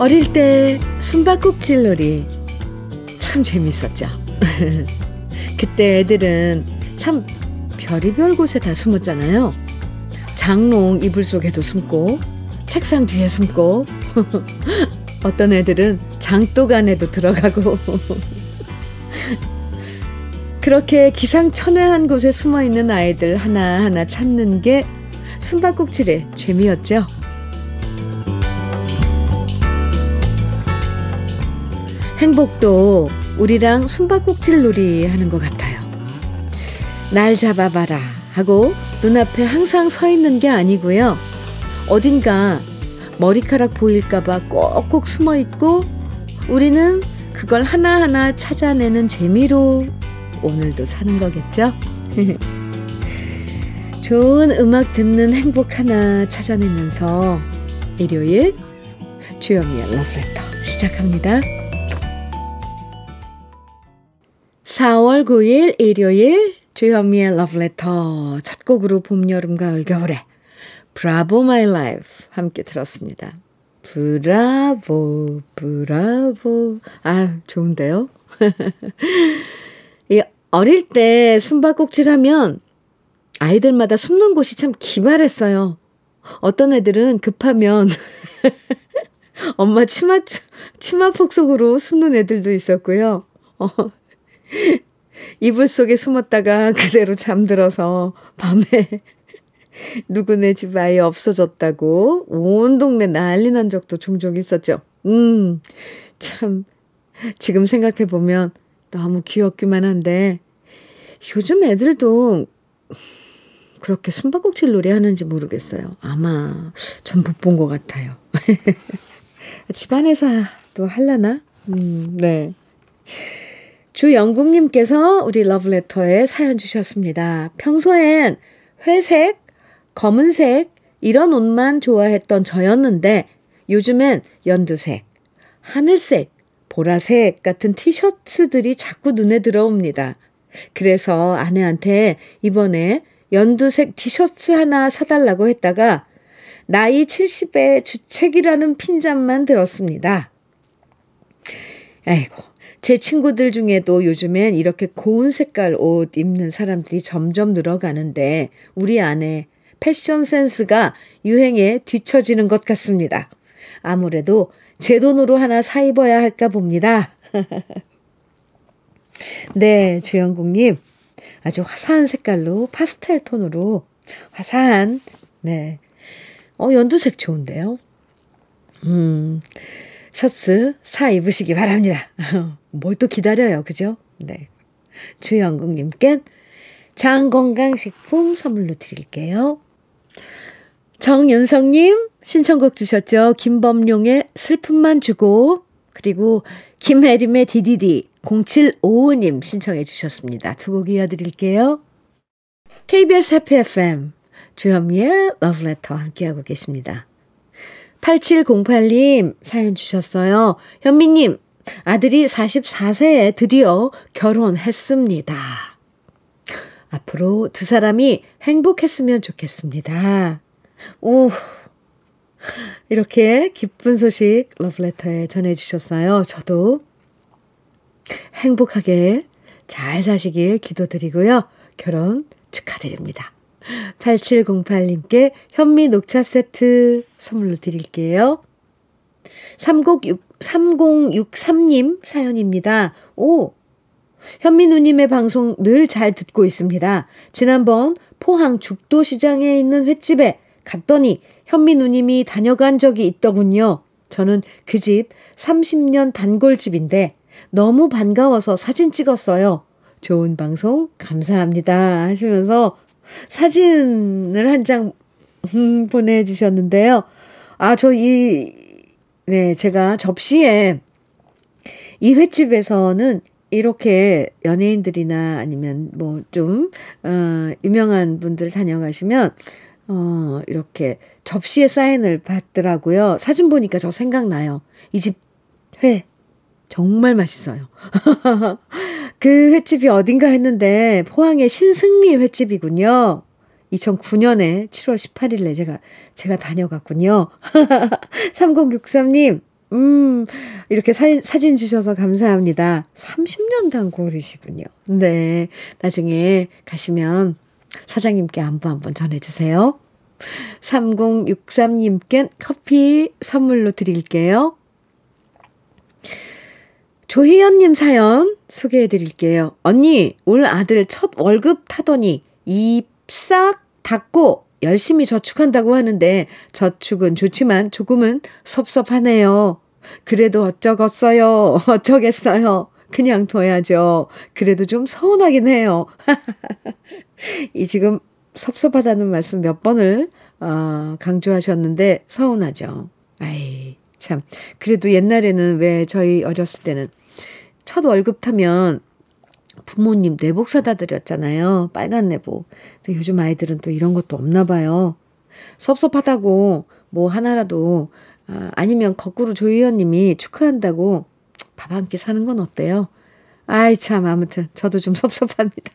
어릴 때 숨바꼭질 놀이 참 재밌었죠. 그때 애들은 참 별의별 곳에 다 숨었잖아요. 장롱 이불 속에도 숨고 책상 뒤에 숨고 어떤 애들은 장독 안에도 들어가고 그렇게 기상천외한 곳에 숨어 있는 아이들 하나하나 찾는 게 숨바꼭질의 재미였죠. 행복도 우리랑 숨바꼭질 놀이 하는 것 같아요. 날 잡아봐라 하고 눈앞에 항상 서 있는 게 아니고요. 어딘가 머리카락 보일까봐 꼭꼭 숨어 있고 우리는 그걸 하나하나 찾아내는 재미로 오늘도 사는 거겠죠? 좋은 음악 듣는 행복 하나 찾아내면서 일요일 주현미의 러브레터 시작합니다. 4월 9일 일요일 주현미의 러브레터 첫 곡으로 봄, 여름, 가을, 겨울에 Bravo My Life 함께 들었습니다. 브라보 브라보 아 좋은데요? 이 어릴 때 숨바꼭질 하면 아이들마다 숨는 곳이 참 기발했어요. 어떤 애들은 급하면 엄마 치마 치마 폭 속으로 숨는 애들도 있었고요. 어, 이불 속에 숨었다가 그대로 잠들어서 밤에 누구네 집 아이 없어졌다고 온 동네 난리 난 적도 종종 있었죠. 음, 참, 지금 생각해보면 너무 귀엽기만 한데, 요즘 애들도 그렇게 숨바꼭질 놀이 하는지 모르겠어요. 아마 전 못 본 것 같아요. 집안에서도 할라나? 음, 네. 주영국님께서 우리 러브레터에 사연 주셨습니다. 평소엔 회색, 검은색, 이런 옷만 좋아했던 저였는데 요즘엔 연두색, 하늘색, 보라색 같은 티셔츠들이 자꾸 눈에 들어옵니다. 그래서 아내한테 이번에 연두색 티셔츠 하나 사달라고 했다가 나이 70에 주책이라는 핀잔만 들었습니다. 아이고, 제 친구들 중에도 요즘엔 이렇게 고운 색깔 옷 입는 사람들이 점점 늘어가는데 우리 안에 패션 센스가 유행에 뒤처지는 것 같습니다. 아무래도 제 돈으로 하나 사 입어야 할까 봅니다. 네, 주영국님. 아주 화사한 색깔로 파스텔 톤으로 화사한, 네. 어, 연두색 좋은데요? 음, 셔츠 사 입으시기 바랍니다. 뭘 또 기다려요. 그죠? 네. 주영국님께 장건강식품 선물로 드릴게요. 정윤성님 신청곡 주셨죠. 김범용의 슬픔만 주고 그리고 김혜림의 디디디 0755님 신청해 주셨습니다. 두 곡 이어드릴게요. KBS 해피 FM 주현미의 러브레터 함께하고 계십니다. 8708님 사연 주셨어요. 현미님, 아들이 44세에 드디어 결혼했습니다. 앞으로 두 사람이 행복했으면 좋겠습니다. 오, 이렇게 기쁜 소식 러브레터에 전해주셨어요. 저도 행복하게 잘 사시길 기도드리고요. 결혼 축하드립니다. 8708님께 현미 녹차 세트 선물로 드릴게요. 3063, 3063님 사연입니다. 오! 현미 누님의 방송 늘 잘 듣고 있습니다. 지난번 포항 죽도시장에 있는 횟집에 갔더니 현미 누님이 다녀간 적이 있더군요. 저는 그 집 30년 단골집인데 너무 반가워서 사진 찍었어요. 좋은 방송 감사합니다 하시면서 사진을 한 장 보내주셨는데요. 아, 저 이, 네, 제가 접시에 이 횟집에서는 이렇게 연예인들이나 아니면 뭐 좀, 어, 유명한 분들 다녀가시면, 어, 이렇게 접시에 사인을 받더라고요. 사진 보니까 저 생각나요. 이 집 회 정말 맛있어요. 그 횟집이 어딘가 했는데 포항의 신승리 횟집이군요. 2009년에 7월 18일에 제가, 제가 다녀갔군요. 3063님, 음, 이렇게 사, 사진 주셔서 감사합니다. 30년 단골이시군요. 네. 나중에 가시면 사장님께 안부 한번 전해주세요. 3063님께 커피 선물로 드릴게요. 조희연님 사연 소개해 드릴게요. 언니, 올 아들 첫 월급 타더니 입 싹 닫고 열심히 저축한다고 하는데 저축은 좋지만 조금은 섭섭하네요. 그래도 어쩌겠어요. 어쩌겠어요. 그냥 둬야죠. 그래도 좀 서운하긴 해요. 이 지금 섭섭하다는 말씀 몇 번을 어, 강조하셨는데 서운하죠. 아이 참 그래도 옛날에는 왜 저희 어렸을 때는 첫 월급 타면 부모님 내복 사다 드렸잖아요. 빨간 내복. 근데 요즘 아이들은 또 이런 것도 없나 봐요. 섭섭하다고 뭐 하나라도 아, 아니면 거꾸로 조희연님이 축하한다고 밥 한 끼 사는 건 어때요? 아이 참 아무튼 저도 좀 섭섭합니다.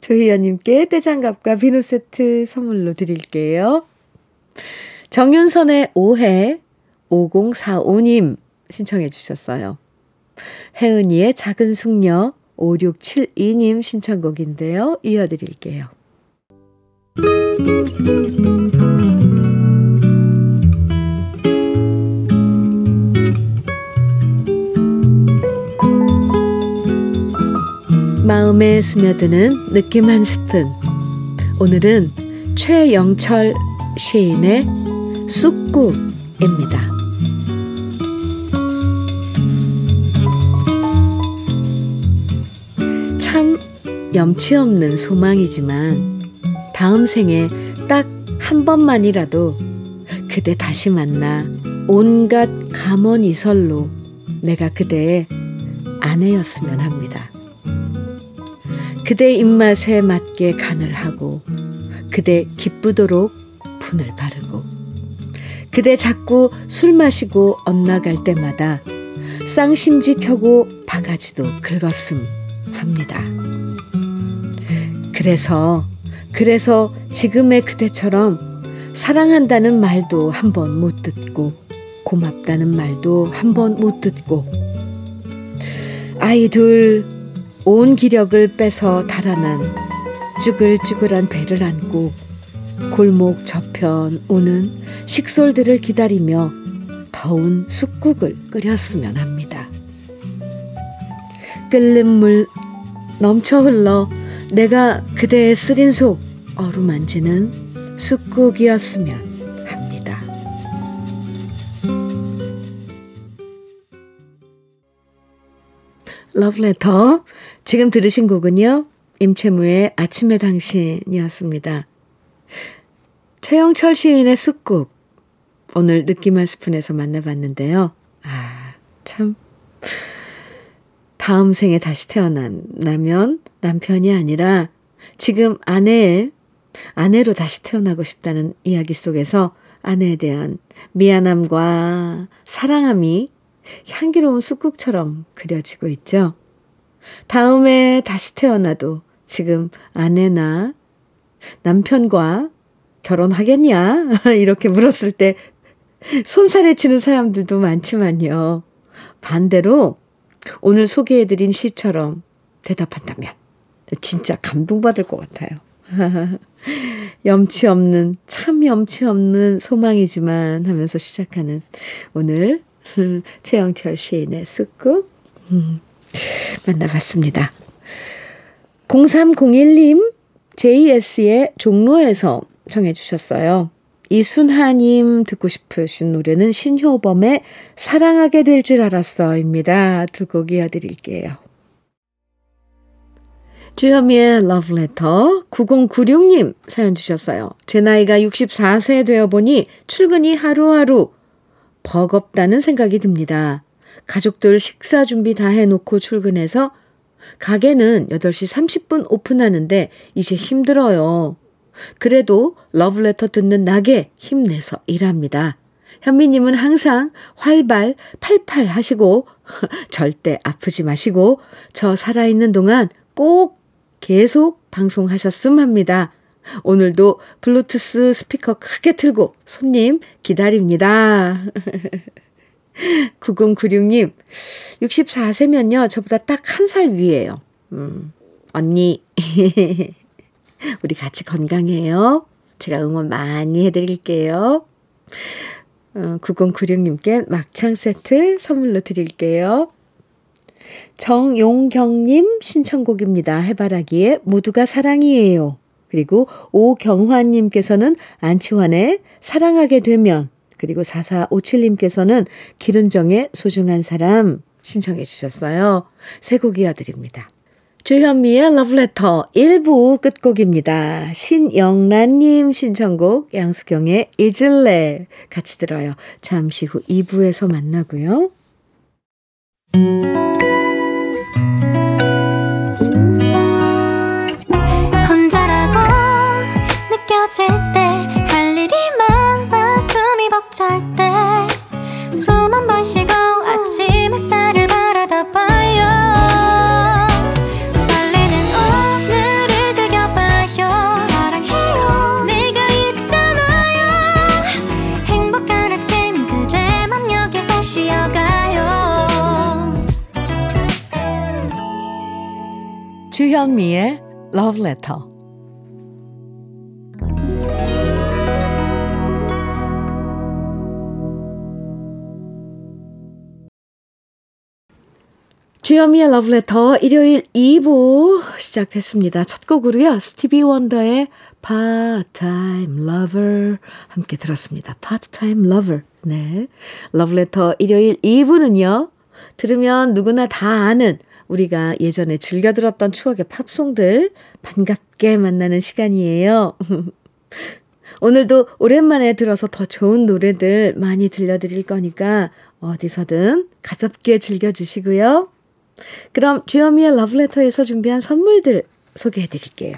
조희연님께 떼장갑과 비누 세트 선물로 드릴게요. 정윤선의 오해 5045님 신청해 주셨어요. 혜은이의 작은 숙녀 5672님 신청곡인데요. 이어드릴게요. 마음에 스며드는 느낌 한 스푼. 오늘은 최영철 시인의 쑥국입니다. 염치 없는 소망이지만 다음 생에 딱 한 번만이라도 그대 다시 만나 온갖 감언 이설로 내가 그대의 아내였으면 합니다. 그대 입맛에 맞게 간을 하고 그대 기쁘도록 분을 바르고 그대 자꾸 술 마시고 엇나갈 때마다 쌍심지 켜고 바가지도 긁었음 합니다. 그래서 그래서 지금의 그대처럼 사랑한다는 말도 한 번 못 듣고 고맙다는 말도 한 번 못 듣고 아이 둘 온 기력을 빼서 달아난 쭈글쭈글한 배를 안고 골목 저편 오는 식솔들을 기다리며 더운 쑥국을 끓였으면 합니다. 끓는 물 넘쳐 흘러 내가 그대의 쓰린 속 어루만지는 쑥국이었으면 합니다. 러브레터 지금 들으신 곡은요. 임채무의 아침의 당신이었습니다. 최영철 시인의 쑥국 오늘 느낌 한 스푼에서 만나봤는데요. 아, 참 다음 생에 다시 태어나면 남편이 아니라 지금 아내의 아내로 다시 태어나고 싶다는 이야기 속에서 아내에 대한 미안함과 사랑함이 향기로운 쑥국처럼 그려지고 있죠. 다음에 다시 태어나도 지금 아내나 남편과 결혼하겠냐? 이렇게 물었을 때 손살에 치는 사람들도 많지만요. 반대로 오늘 소개해드린 시처럼 대답한다면 진짜 감동받을 것 같아요. 염치 없는, 참 염치 없는 소망이지만 하면서 시작하는 오늘 최영철 시인의 쓱극 음, 만나봤습니다. 0301님 JS의 종로에서 청해 주셨어요. 이순하님 듣고 싶으신 노래는 신효범의 사랑하게 될 줄 알았어입니다. 두 곡 이어드릴게요. 주현미의 러브레터 9096님 사연 주셨어요. 제 나이가 64세 되어 보니 출근이 하루하루 버겁다는 생각이 듭니다. 가족들 식사 준비 다 해놓고 출근해서 가게는 8시 30분 오픈하는데 이제 힘들어요. 그래도 러브레터 듣는 낙에 힘내서 일합니다. 현미님은 항상 활발, 팔팔 하시고, 절대 아프지 마시고, 저 살아있는 동안 꼭 계속 방송하셨음 합니다. 오늘도 블루투스 스피커 크게 틀고 손님 기다립니다. 9096님, 64세면요, 저보다 딱 한 살 위에요. 음, 언니, 우리 같이 건강해요. 제가 응원 많이 해드릴게요. 어, 9096님께 막창 세트 선물로 드릴게요. 정용경님 신청곡입니다. 해바라기에 모두가 사랑이에요. 그리고 오경화님께서는 안치환의 사랑하게 되면 그리고 4457님께서는 기른정의 소중한 사람 신청해 주셨어요. 세 곡 이어드립니다. 주현미의 러브레터 1부 끝곡입니다. 신영란님 신청곡 양수경의 잊을래 같이 들어요. 잠시 후 2부에서 만나고요. 혼자라고 느껴질 때 할 일이 많아 숨이 벅찰 때숨한번 쉬고 주현미의 Love Letter. 주현미의 Love Letter 일요일 2부 시작됐습니다. 첫 곡으로요. 스티비 원더의 Part-Time Lover 함께 들었습니다. Part-Time Lover. 네. Love Letter 일요일 2부는요. 들으면 누구나 다 아는 우리가 예전에 즐겨 들었던 추억의 팝송들 반갑게 만나는 시간이에요. 오늘도 오랜만에 들어서 더 좋은 노래들 많이 들려드릴 거니까 어디서든 가볍게 즐겨주시고요. 그럼 주현미의 러브레터에서 준비한 선물들 소개해 드릴게요.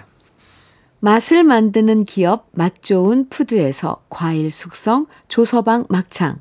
맛을 만드는 기업 맛 좋은 푸드에서 과일 숙성 조서방 막창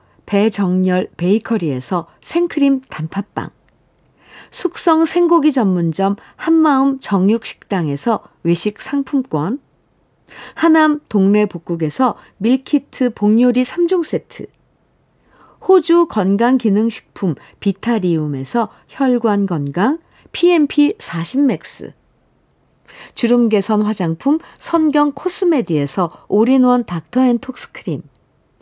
배정열 베이커리에서 생크림 단팥빵, 숙성 생고기 전문점 한마음 정육식당에서 외식 상품권, 하남 동네 복국에서 밀키트 복요리 3종 세트, 호주 건강기능식품 비타리움에서 혈관 건강 PMP 40 맥스, 주름 개선 화장품 선경 코스메디에서 올인원 닥터앤톡스크림,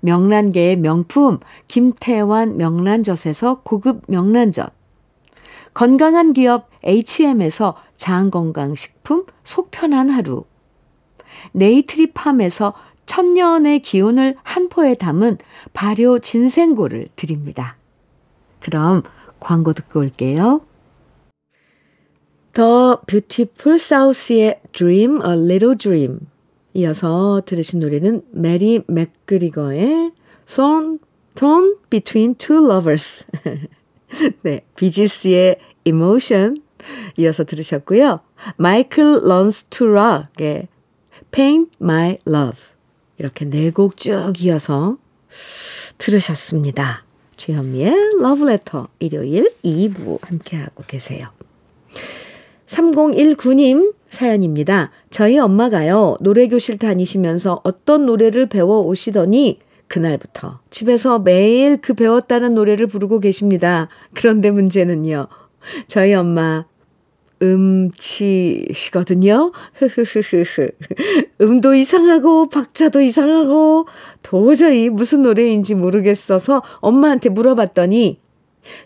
명란계의 명품 김태환 명란젓에서 고급 명란젓. 건강한 기업 H&M에서 장건강식품 속편한 하루. 네이트리팜에서 천년의 기운을 한 포에 담은 발효 진생고를 드립니다. 그럼 광고 듣고 올게요. 더 뷰티풀 사우스의 Dream a Little Dream 이어서 들으신 노래는 메리 맥그리거의 Torn, Torn Between Two Lovers. 네, 비지스의 Emotion 이어서 들으셨고요. 마이클 런스 투 락의 Paint My Love 이렇게 네 곡 쭉 이어서 들으셨습니다. 주현미의 Love Letter 일요일 2부 함께하고 계세요. 3019님 사연입니다. 저희 엄마가요, 노래교실 다니시면서 어떤 노래를 배워 오시더니, 그날부터 집에서 매일 그 배웠다는 노래를 부르고 계십니다. 그런데 문제는요, 저희 엄마 음치시거든요. 음도 이상하고 박자도 이상하고 도저히 무슨 노래인지 모르겠어서 엄마한테 물어봤더니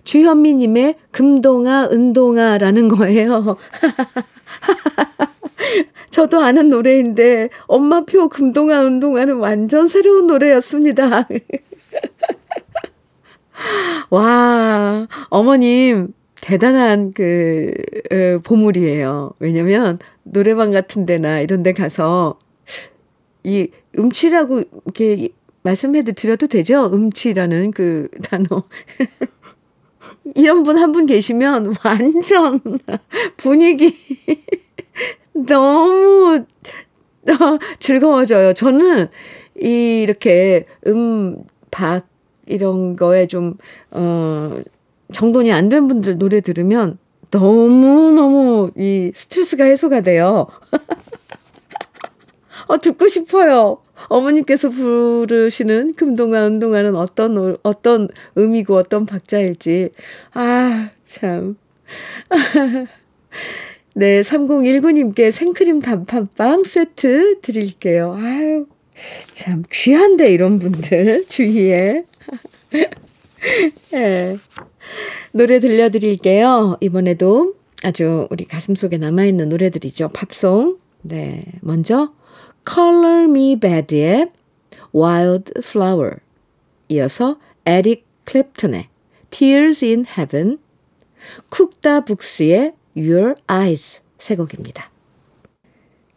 주현미님의 금동아, 은동아라는 거예요. 저도 아는 노래인데, 엄마표 금동아, 은동아는 완전 새로운 노래였습니다. 와, 어머님, 대단한 그, 어, 보물이에요. 왜냐면, 노래방 같은 데나 이런 데 가서, 이 음치라고 이렇게 말씀해도 드려도 되죠? 음치라는 그 단어. 이런 분 한분 분 계시면 완전 분위기 너무 즐거워져요. 저는 이렇게 음, 박, 이런 거에 좀, 어, 정돈이 안 된 분들 노래 들으면 너무너무 이 스트레스가 해소가 돼요. 어, 듣고 싶어요. 어머님께서 부르시는 금동아, 은동아는 어떤, 어떤 의미고 어떤 박자일지. 아, 참. 네, 3019님께 생크림 단팥빵 세트 드릴게요. 아유, 참, 귀한데, 이런 분들, 주위에. 네. 노래 들려드릴게요. 이번에도 아주 우리 가슴 속에 남아있는 노래들이죠. 팝송. 네. 먼저, Color Me Bad의 Wild Flower. 이어서 에릭 클랩턴의 Tears in Heaven. 쿡다 북스의 Your Eyes 세 곡입니다.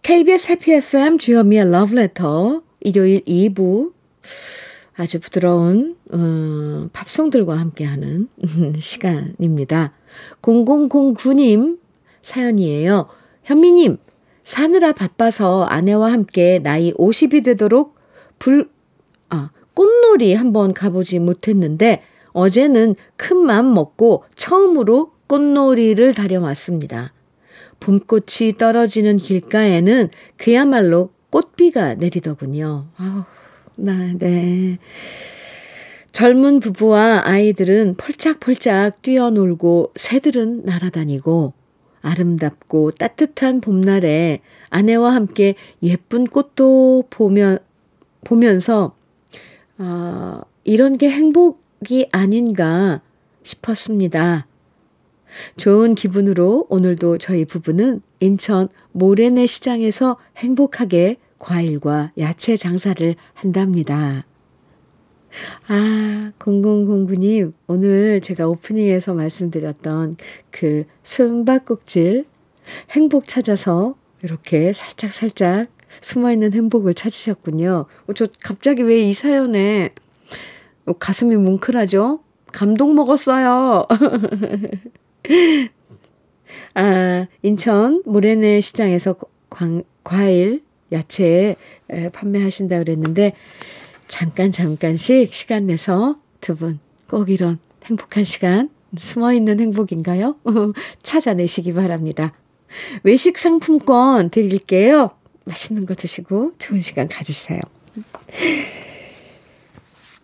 KBS 해피 FM 주현미의 Love Letter 일요일 2부 아주 부드러운 음, 팝송들과 함께하는 시간입니다. 0009님 사연이에요. 현미님 사느라 바빠서 아내와 함께 나이 50이 되도록 불, 아, 꽃놀이 한번 가보지 못했는데 어제는 큰 맘 먹고 처음으로 꽃놀이를 다녀왔습니다. 봄꽃이 떨어지는 길가에는 그야말로 꽃비가 내리더군요. 아우, 나, 네. 젊은 부부와 아이들은 폴짝폴짝 뛰어놀고 새들은 날아다니고 아름답고 따뜻한 봄날에 아내와 함께 예쁜 꽃도 보면, 보면서, 아, 이런 게 행복이 아닌가 싶었습니다. 좋은 기분으로 오늘도 저희 부부는 인천 모래내 시장에서 행복하게 과일과 야채 장사를 한답니다. 아, 0009님, 오늘 제가 오프닝에서 말씀드렸던 그 숨바꼭질 행복 찾아서 이렇게 살짝살짝 숨어있는 행복을 찾으셨군요. 어, 저 갑자기 왜 이 사연에 가슴이 뭉클하죠? 감동 먹었어요. 아, 인천 모래내 시장에서 광, 과일, 야채 판매하신다 그랬는데 잠깐 잠깐씩 시간 내서 두 분 꼭 이런 행복한 시간 숨어 있는 행복인가요? 찾아내시기 바랍니다. 외식 상품권 드릴게요. 맛있는 거 드시고 좋은 시간 가지세요.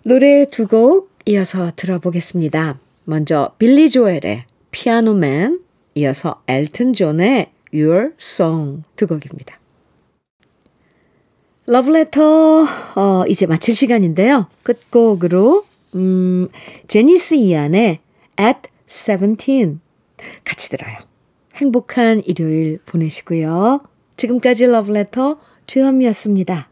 노래 두 곡 이어서 들어보겠습니다. 먼저 빌리 조엘의 피아노맨, 이어서 엘튼 존의 Your Song 두 곡입니다. 러브레터 어, 이제 마칠 시간인데요. 끝곡으로 음, 제니스 이안의 At 17 같이 들어요. 행복한 일요일 보내시고요. 지금까지 러브레터 주현미였습니다.